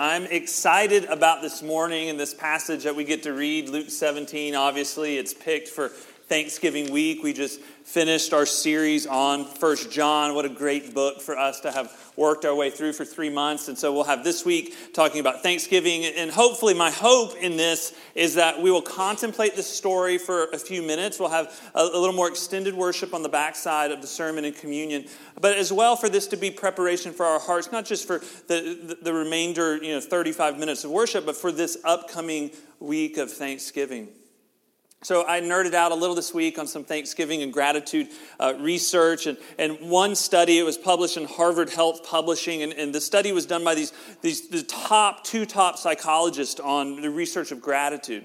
I'm excited about this morning and this passage that we get to read, Luke 17. Obviously, it's picked for Thanksgiving week. We just finished our series on First John. What a great book for us to have worked our way through for three months. And so we'll have this week talking about Thanksgiving. And hopefully, my hope in this is that we will contemplate the story for a few minutes. We'll have a, little more extended worship on the backside of the sermon and communion, but as well for this to be preparation for our hearts, not just for the, the remainder, you know, 35 minutes of worship, but for this upcoming week of Thanksgiving. So I nerded out a little this week on some Thanksgiving and gratitude uh, research, and, and one study it was published in Harvard Health Publishing, and, and the study was done by these, these the top two top psychologists on the research of gratitude.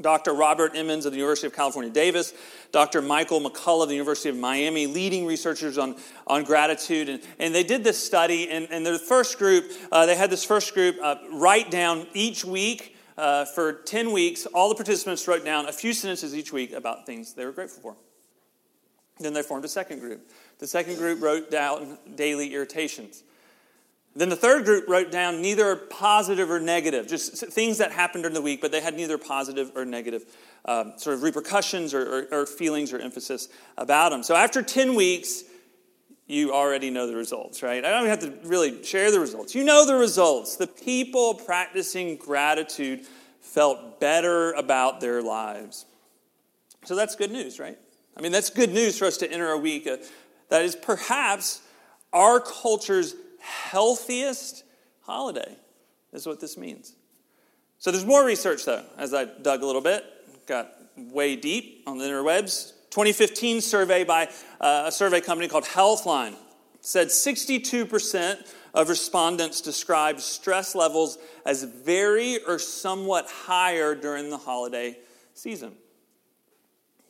Dr. Robert Emmons of the University of California, Davis, Dr. Michael McCullough of the University of Miami, leading researchers on, on gratitude. And, and they did this study, and, and the first group, uh, they had this first group uh, write down each week uh, for 10 weeks, all the participants wrote down a few sentences each week about things they were grateful for. Then they formed a second group. The second group wrote down daily irritations. Then the third group wrote down neither positive or negative, just things that happened during the week, but they had neither positive or negative um, sort of repercussions or, or, or feelings or emphasis about them. So after 10 weeks, you already know the results, right? I don't have to really share the results. You know the results. The people practicing gratitude felt better about their lives. So that's good news, right? I mean, that's good news for us to enter a week uh, that is perhaps our culture's healthiest holiday, is what this means. So there's more research, though, as I dug a little bit, got way deep on the interwebs. 2015 survey by uh, a survey company called Healthline said 62% of respondents described stress levels as very or somewhat higher during the holiday season.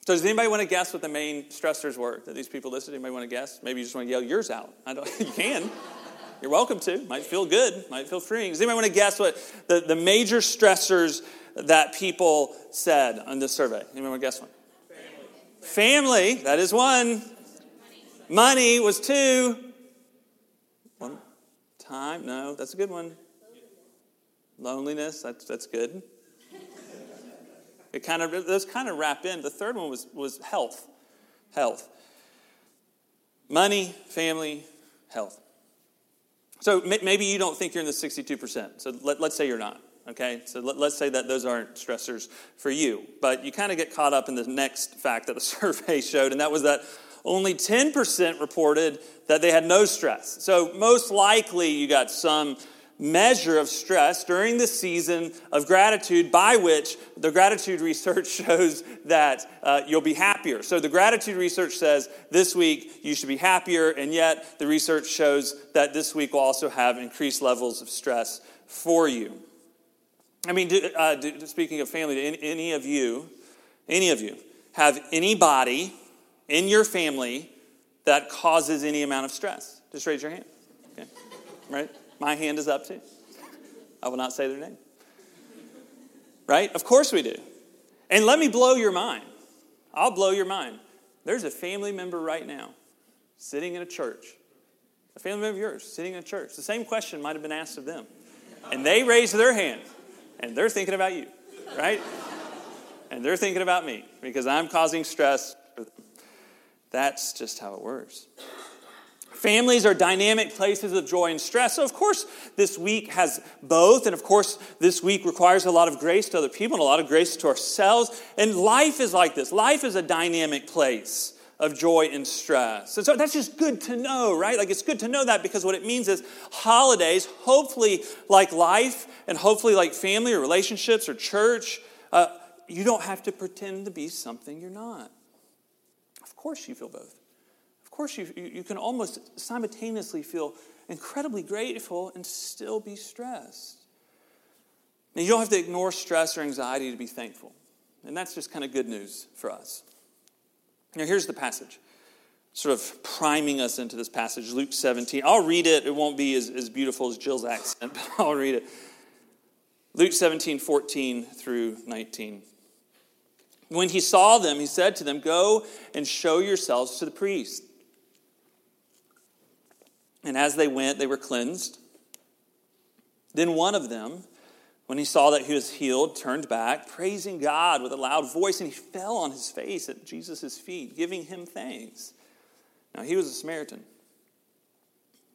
So, does anybody want to guess what the main stressors were that these people listed? Anybody want to guess? Maybe you just want to yell yours out. I don't. You can. You're welcome to. Might feel good. Might feel freeing. Does anybody want to guess what the, the major stressors that people said on this survey? Anybody want to guess one? Family, that is one. Money was two. One. Time, no, that's a good one. Loneliness, that's, that's good. It kind of, those kind of wrap in. The third one was, was health. Health. Money, family, health. So maybe you don't think you're in the 62%. So let, us say you're not. Okay, so let, us say that those aren't stressors for you. But you kind of get caught up in the next fact that the survey showed, and that was that only 10% reported that they had no stress. So, most likely, you got some measure of stress during the season of gratitude, by which the gratitude research shows that uh, you'll be happier. So, the gratitude research says this week you should be happier, and yet the research shows that this week will also have increased levels of stress for you. I mean, do, uh, do, speaking of family, do any, any of you, any of you, have anybody in your family that causes any amount of stress? Just raise your hand. Okay. Right? My hand is up too. I will not say their name. Right? Of course we do. And let me blow your mind. I'll blow your mind. There's a family member right now sitting in a church, a family member of yours sitting in a church. The same question might have been asked of them. And they raised their hand and they're thinking about you, right? and they're thinking about me because I'm causing stress. That's just how it works. Families are dynamic places of joy and stress. So, of course, this week has both. And, of course, this week requires a lot of grace to other people and a lot of grace to ourselves. And life is like this life is a dynamic place of joy and stress. And so that's just good to know, right? Like it's good to know that because what it means is holidays, hopefully like life and hopefully like family or relationships or church, uh, you don't have to pretend to be something you're not. Of course you feel both. Of course you, you can almost simultaneously feel incredibly grateful and still be stressed. And you don't have to ignore stress or anxiety to be thankful. And that's just kind of good news for us. Now, here's the passage, sort of priming us into this passage, Luke 17. I'll read it. It won't be as, as beautiful as Jill's accent, but I'll read it. Luke 17, 14 through 19. When he saw them, he said to them, Go and show yourselves to the priest. And as they went, they were cleansed. Then one of them, when he saw that he was healed, turned back, praising God with a loud voice, and he fell on his face at Jesus' feet, giving him thanks. Now, he was a Samaritan.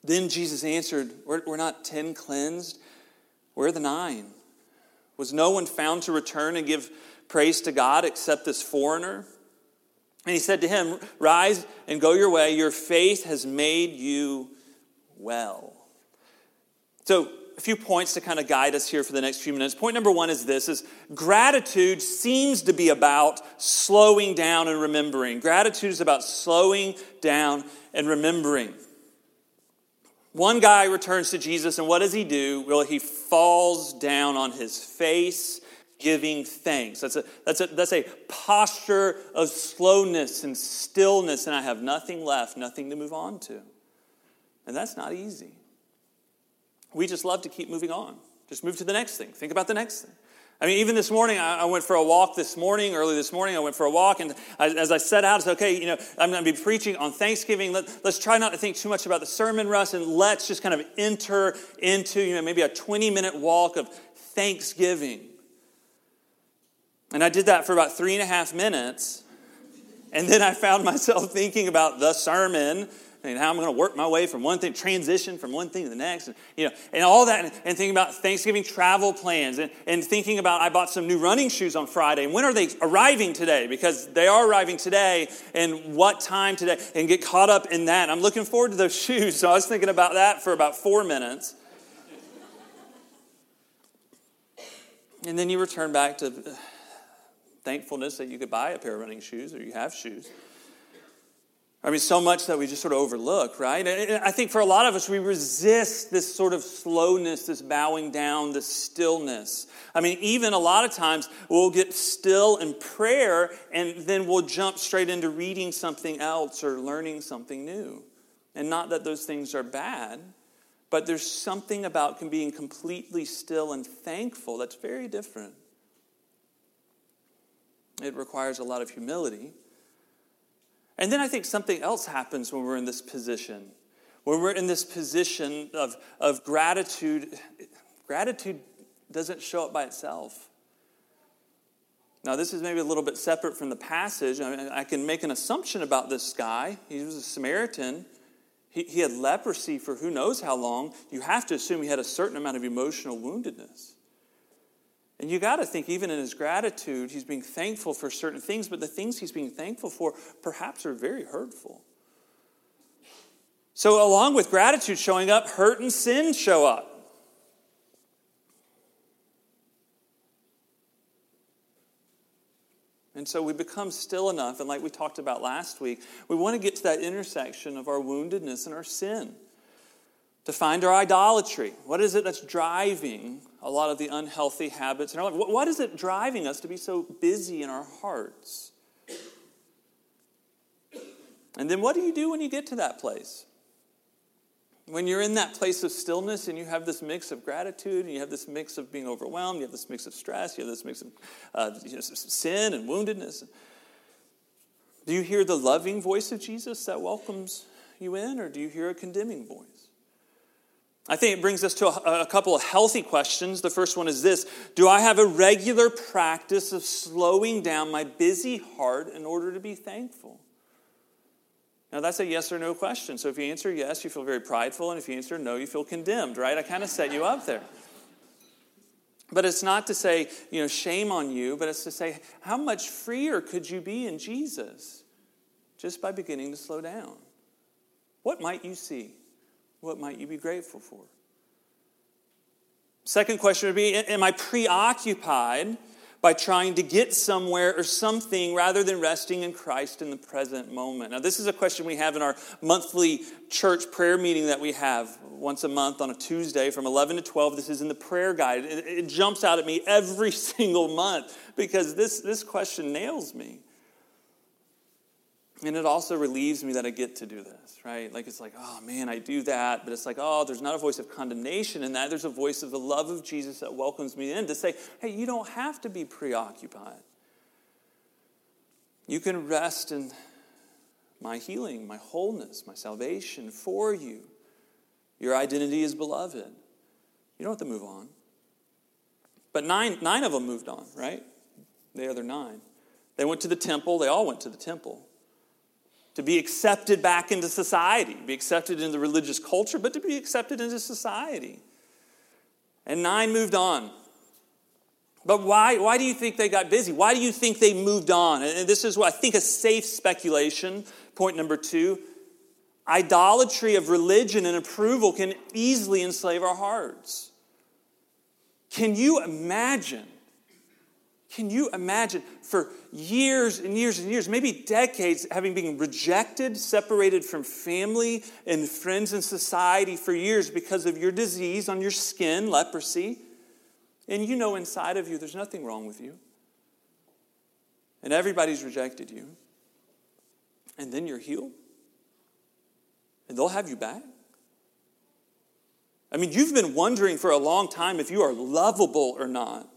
Then Jesus answered, We're not ten cleansed, where are the nine? Was no one found to return and give praise to God except this foreigner? And he said to him, Rise and go your way. Your faith has made you well. So, a few points to kind of guide us here for the next few minutes. Point number one is this is gratitude seems to be about slowing down and remembering. Gratitude is about slowing down and remembering. One guy returns to Jesus, and what does he do? Well, he falls down on his face, giving thanks. That's a, that's a, that's a posture of slowness and stillness, and I have nothing left, nothing to move on to. And that's not easy. We just love to keep moving on. Just move to the next thing. Think about the next thing. I mean, even this morning, I went for a walk this morning, early this morning, I went for a walk, and as I set out, I said, okay, you know, I'm going to be preaching on Thanksgiving. Let, us try not to think too much about the sermon, Russ, and let's just kind of enter into, you know, maybe a 20 minute walk of Thanksgiving. And I did that for about three and a half minutes, and then I found myself thinking about the sermon and how I'm going to work my way from one thing, transition from one thing to the next, and, you know, and all that, and, and thinking about Thanksgiving travel plans, and, and thinking about I bought some new running shoes on Friday. And when are they arriving today? Because they are arriving today, and what time today, and get caught up in that. I'm looking forward to those shoes, so I was thinking about that for about four minutes. And then you return back to thankfulness that you could buy a pair of running shoes or you have shoes. I mean, so much that we just sort of overlook, right? And I think for a lot of us, we resist this sort of slowness, this bowing down, this stillness. I mean, even a lot of times we'll get still in prayer and then we'll jump straight into reading something else or learning something new. And not that those things are bad, but there's something about being completely still and thankful that's very different. It requires a lot of humility. And then I think something else happens when we're in this position. When we're in this position of, of gratitude, gratitude doesn't show up by itself. Now, this is maybe a little bit separate from the passage. I, mean, I can make an assumption about this guy. He was a Samaritan. He, he had leprosy for who knows how long. You have to assume he had a certain amount of emotional woundedness. And you got to think, even in his gratitude, he's being thankful for certain things, but the things he's being thankful for perhaps are very hurtful. So, along with gratitude showing up, hurt and sin show up. And so we become still enough, and like we talked about last week, we want to get to that intersection of our woundedness and our sin to find our idolatry. What is it that's driving a lot of the unhealthy habits in our life? What is it driving us to be so busy in our hearts? And then what do you do when you get to that place? When you're in that place of stillness and you have this mix of gratitude and you have this mix of being overwhelmed, you have this mix of stress, you have this mix of uh, you know, sin and woundedness. Do you hear the loving voice of Jesus that welcomes you in, or do you hear a condemning voice? I think it brings us to a, a, couple of healthy questions. The first one is this Do I have a regular practice of slowing down my busy heart in order to be thankful? Now, that's a yes or no question. So if you answer yes, you feel very prideful, and if you answer no, you feel condemned, right? I kind of set you up there. But it's not to say, you know, shame on you, but it's to say, how much freer could you be in Jesus just by beginning to slow down? What might you see? What might you be grateful for? Second question would be Am I preoccupied by trying to get somewhere or something rather than resting in Christ in the present moment? Now, this is a question we have in our monthly church prayer meeting that we have once a month on a Tuesday from 11 to 12. This is in the prayer guide. It, it jumps out at me every single month because this, this question nails me. And it also relieves me that I get to do this, right? Like it's like, oh man, I do that, but it's like, oh, there's not a voice of condemnation in that. There's a voice of the love of Jesus that welcomes me in to say, hey, you don't have to be preoccupied. You can rest in my healing, my wholeness, my salvation for you. Your identity is beloved. You don't have to move on. But nine, nine of them moved on, right? The other nine. They went to the temple. They all went to the temple to be accepted back into society, be accepted into the religious culture, but to be accepted into society. And nine moved on. But why, why do you think they got busy? Why do you think they moved on? And this is what I think a safe speculation. Point number two idolatry of religion and approval can easily enslave our hearts. Can you imagine? Can you imagine for years and years and years, maybe decades, having been rejected, separated from family and friends and society for years because of your disease on your skin, leprosy? And you know inside of you there's nothing wrong with you. And everybody's rejected you. And then you're healed. And they'll have you back. I mean, you've been wondering for a long time if you are lovable or not.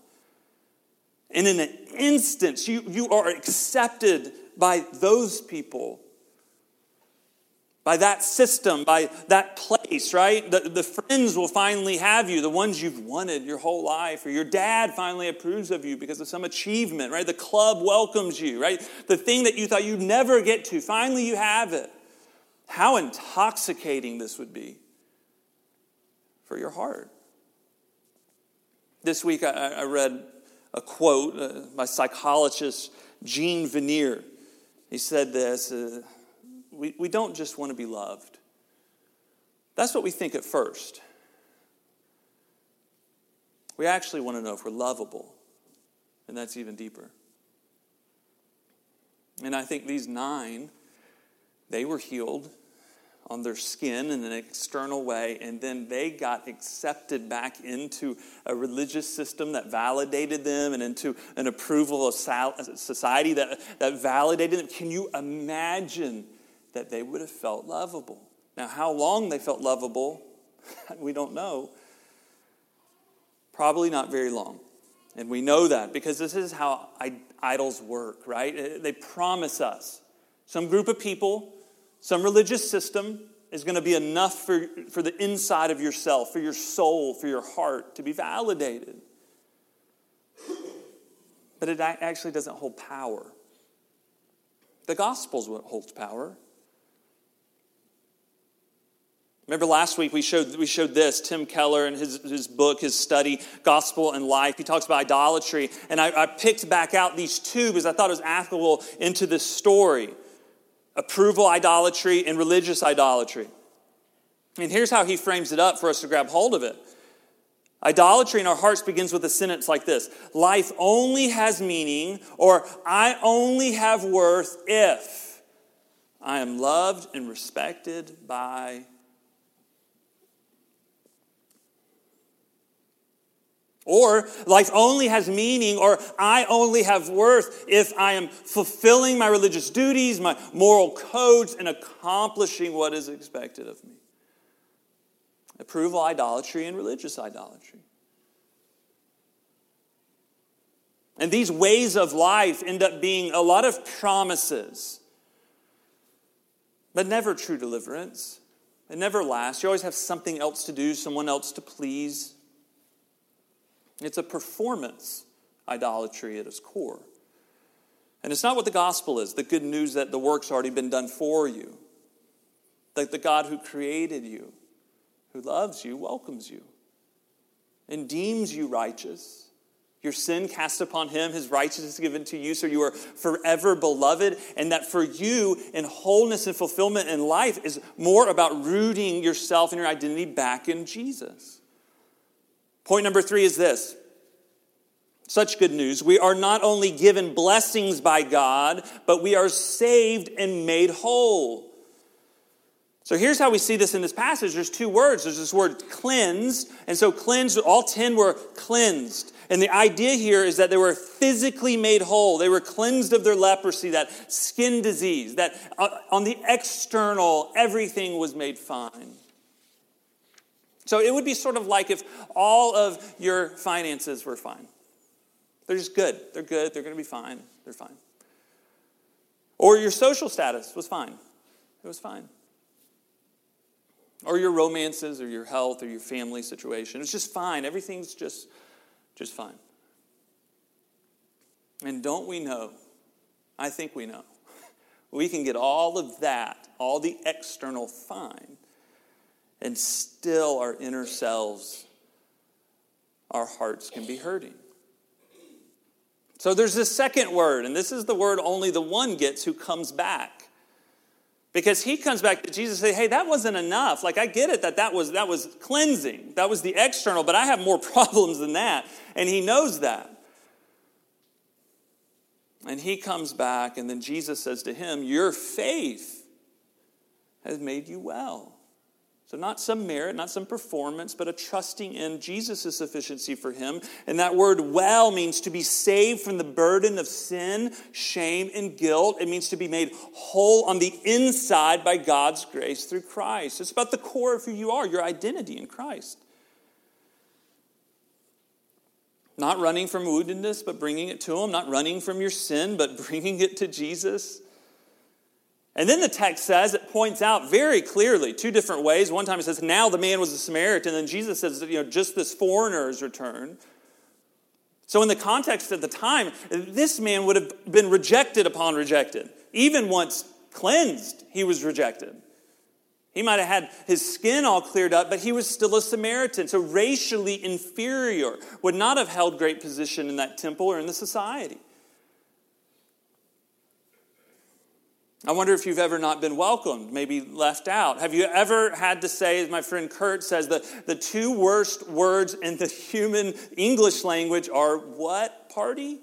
And in an instant, you, you are accepted by those people by that system, by that place, right? The, the friends will finally have you, the ones you've wanted your whole life, or your dad finally approves of you because of some achievement, right? The club welcomes you, right? The thing that you thought you'd never get to, finally you have it. How intoxicating this would be for your heart. This week I, I read a quote uh, by psychologist Jean Vanier. He said this. Uh, we, we don't just want to be loved. That's what we think at first. We actually want to know if we're lovable, and that's even deeper. And I think these nine, they were healed on their skin in an external way, and then they got accepted back into a religious system that validated them and into an approval of society that, that validated them. Can you imagine that they would have felt lovable. Now, how long they felt lovable, we don't know. Probably not very long. And we know that because this is how idols work, right? They promise us some group of people, some religious system is going to be enough for, for the inside of yourself, for your soul, for your heart to be validated. But it actually doesn't hold power. The gospel's what holds power. Remember last week we showed, we showed this, Tim Keller in his, his book, his study, Gospel and Life. He talks about idolatry. And I, I picked back out these two because I thought it was applicable into this story approval idolatry and religious idolatry. And here's how he frames it up for us to grab hold of it. Idolatry in our hearts begins with a sentence like this Life only has meaning, or I only have worth if I am loved and respected by Or life only has meaning, or I only have worth if I am fulfilling my religious duties, my moral codes, and accomplishing what is expected of me. Approval idolatry and religious idolatry. And these ways of life end up being a lot of promises, but never true deliverance. It never lasts. You always have something else to do, someone else to please. It's a performance idolatry at its core. And it's not what the gospel is the good news that the work's already been done for you. That the God who created you, who loves you, welcomes you, and deems you righteous. Your sin cast upon him, his righteousness given to you, so you are forever beloved. And that for you, in wholeness and fulfillment in life, is more about rooting yourself and your identity back in Jesus. Point number three is this such good news. We are not only given blessings by God, but we are saved and made whole. So here's how we see this in this passage. There's two words. There's this word cleansed. And so cleansed, all 10 were cleansed. And the idea here is that they were physically made whole. They were cleansed of their leprosy, that skin disease, that uh, on the external, everything was made fine. So it would be sort of like if all of your finances were fine. They're just good. They're good. They're going to be fine. They're fine. Or your social status was fine. It was fine. or your romances or your health or your family situation. It's just fine. Everything's just, just fine. And don't we know? I think we know. We can get all of that, all the external fine, and still our inner selves, our hearts can be hurting. So there's this second word, and this is the word only the one gets who comes back. Because he comes back to Jesus and say, "Hey, that wasn't enough. Like I get it that that was that was cleansing. That was the external, but I have more problems than that." And he knows that. And he comes back and then Jesus says to him, "Your faith has made you well." So, not some merit, not some performance, but a trusting in Jesus' sufficiency for him. And that word well means to be saved from the burden of sin, shame, and guilt. It means to be made whole on the inside by God's grace through Christ. It's about the core of who you are, your identity in Christ. Not running from woundedness, but bringing it to Him. Not running from your sin, but bringing it to Jesus. And then the text says, it points out very clearly two different ways. One time it says, now the man was a Samaritan. And then Jesus says, you know, just this foreigner's return. So, in the context of the time, this man would have been rejected upon rejected. Even once cleansed, he was rejected. He might have had his skin all cleared up, but he was still a Samaritan. So, racially inferior, would not have held great position in that temple or in the society. I wonder if you've ever not been welcomed, maybe left out. Have you ever had to say, as my friend Kurt says, the, the two worst words in the human English language are what party?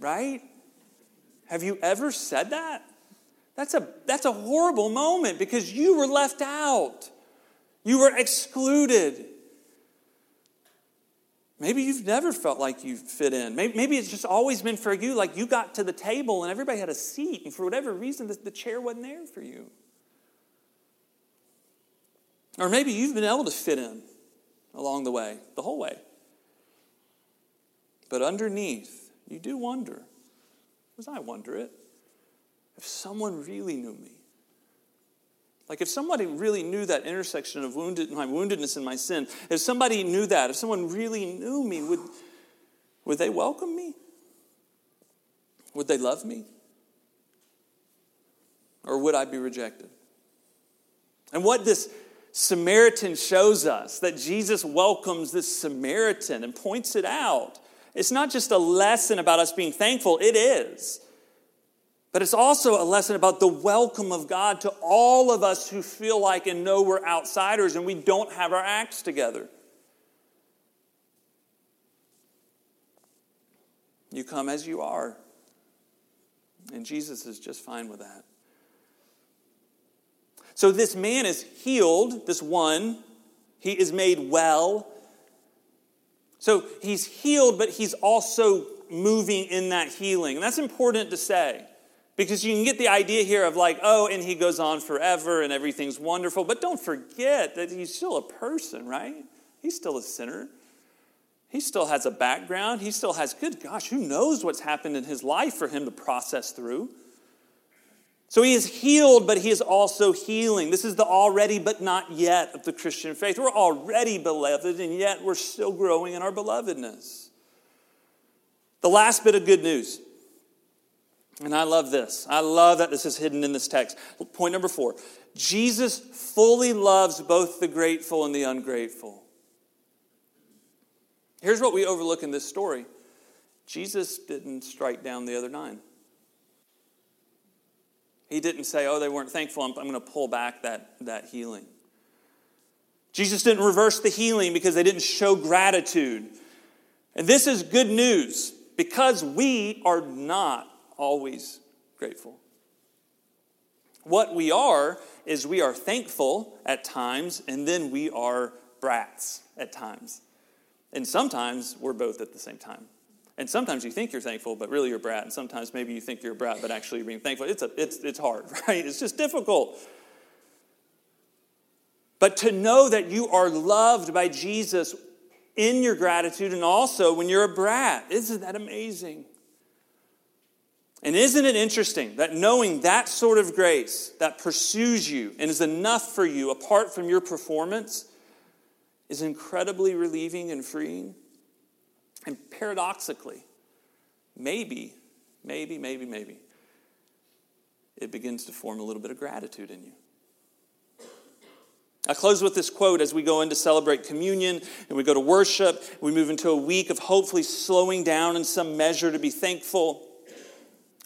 Right? Have you ever said that? That's a, that's a horrible moment because you were left out. You were excluded. Maybe you've never felt like you fit in. Maybe, maybe, it's just always been for you, like you got to the table and everybody had a seat, and for whatever reason, the, the chair wasn't there for you. Or maybe you've been able to fit in along the way, the whole way. But underneath, you do wonder, as I wonder it, if someone really knew me. Like if somebody really knew that intersection of wounded, my woundedness and my sin, if somebody knew that, if someone really knew me, would, would they welcome me? Would they love me? Or would I be rejected? And what this Samaritan shows us, that Jesus welcomes this Samaritan and points it out. It's not just a lesson about us being thankful, it is. But it's also a lesson about the welcome of God to all of us who feel like and know we're outsiders and we don't have our acts together. You come as you are. And Jesus is just fine with that. So this man is healed, this one. He is made well. So he's healed, but he's also moving in that healing. And that's important to say. Because you can get the idea here of like, oh, and he goes on forever and everything's wonderful. But don't forget that he's still a person, right? He's still a sinner. He still has a background. He still has, good gosh, who knows what's happened in his life for him to process through. So he is healed, but he is also healing. This is the already but not yet of the Christian faith. We're already beloved, and yet we're still growing in our belovedness. The last bit of good news and I love this. I love that this is hidden in this text. Point number four Jesus fully loves both the grateful and the ungrateful. Here's what we overlook in this story Jesus didn't strike down the other nine. He didn't say, oh, they weren't thankful, I'm, I'm going to pull back that, that healing. Jesus didn't reverse the healing because they didn't show gratitude. And this is good news because we are not always grateful. What we are is we are thankful at times, and then we are brats at times. And sometimes we're both at the same time. And sometimes you think you're thankful, but really you're a brat. And sometimes maybe you think you're a brat, but actually you're being thankful. It's, a, it's, it's hard, right? It's just difficult. But to know that you are loved by Jesus in your gratitude and also when you're a brat, isn't that amazing? And isn't it interesting that knowing that sort of grace that pursues you and is enough for you apart from your performance is incredibly relieving and freeing? And paradoxically, maybe, maybe, maybe, maybe, it begins to form a little bit of gratitude in you. I close with this quote as we go in to celebrate communion and we go to worship. We move into a week of hopefully slowing down in some measure to be thankful.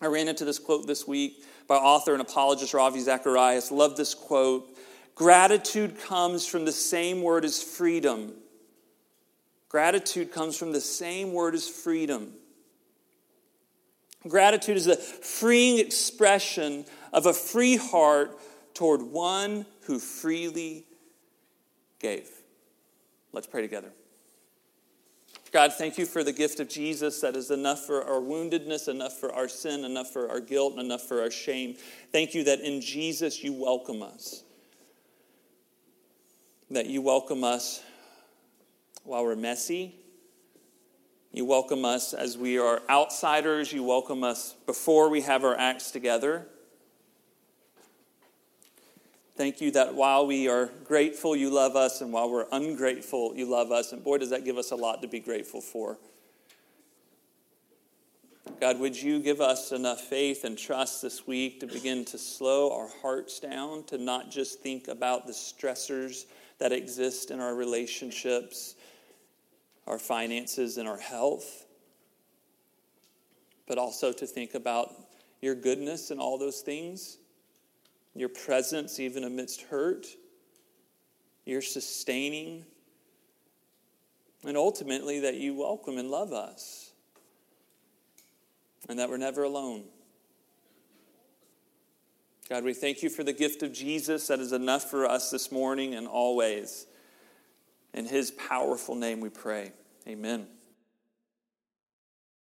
I ran into this quote this week by author and apologist Ravi Zacharias. Love this quote. Gratitude comes from the same word as freedom. Gratitude comes from the same word as freedom. Gratitude is a freeing expression of a free heart toward one who freely gave. Let's pray together. God, thank you for the gift of Jesus that is enough for our woundedness, enough for our sin, enough for our guilt, and enough for our shame. Thank you that in Jesus you welcome us. That you welcome us while we're messy. You welcome us as we are outsiders. You welcome us before we have our acts together. Thank you that while we are grateful, you love us, and while we're ungrateful, you love us. And boy, does that give us a lot to be grateful for. God, would you give us enough faith and trust this week to begin to slow our hearts down, to not just think about the stressors that exist in our relationships, our finances, and our health, but also to think about your goodness and all those things your presence even amidst hurt, your sustaining, and ultimately that you welcome and love us, and that we're never alone. God, we thank you for the gift of Jesus that is enough for us this morning and always. In his powerful name we pray. Amen.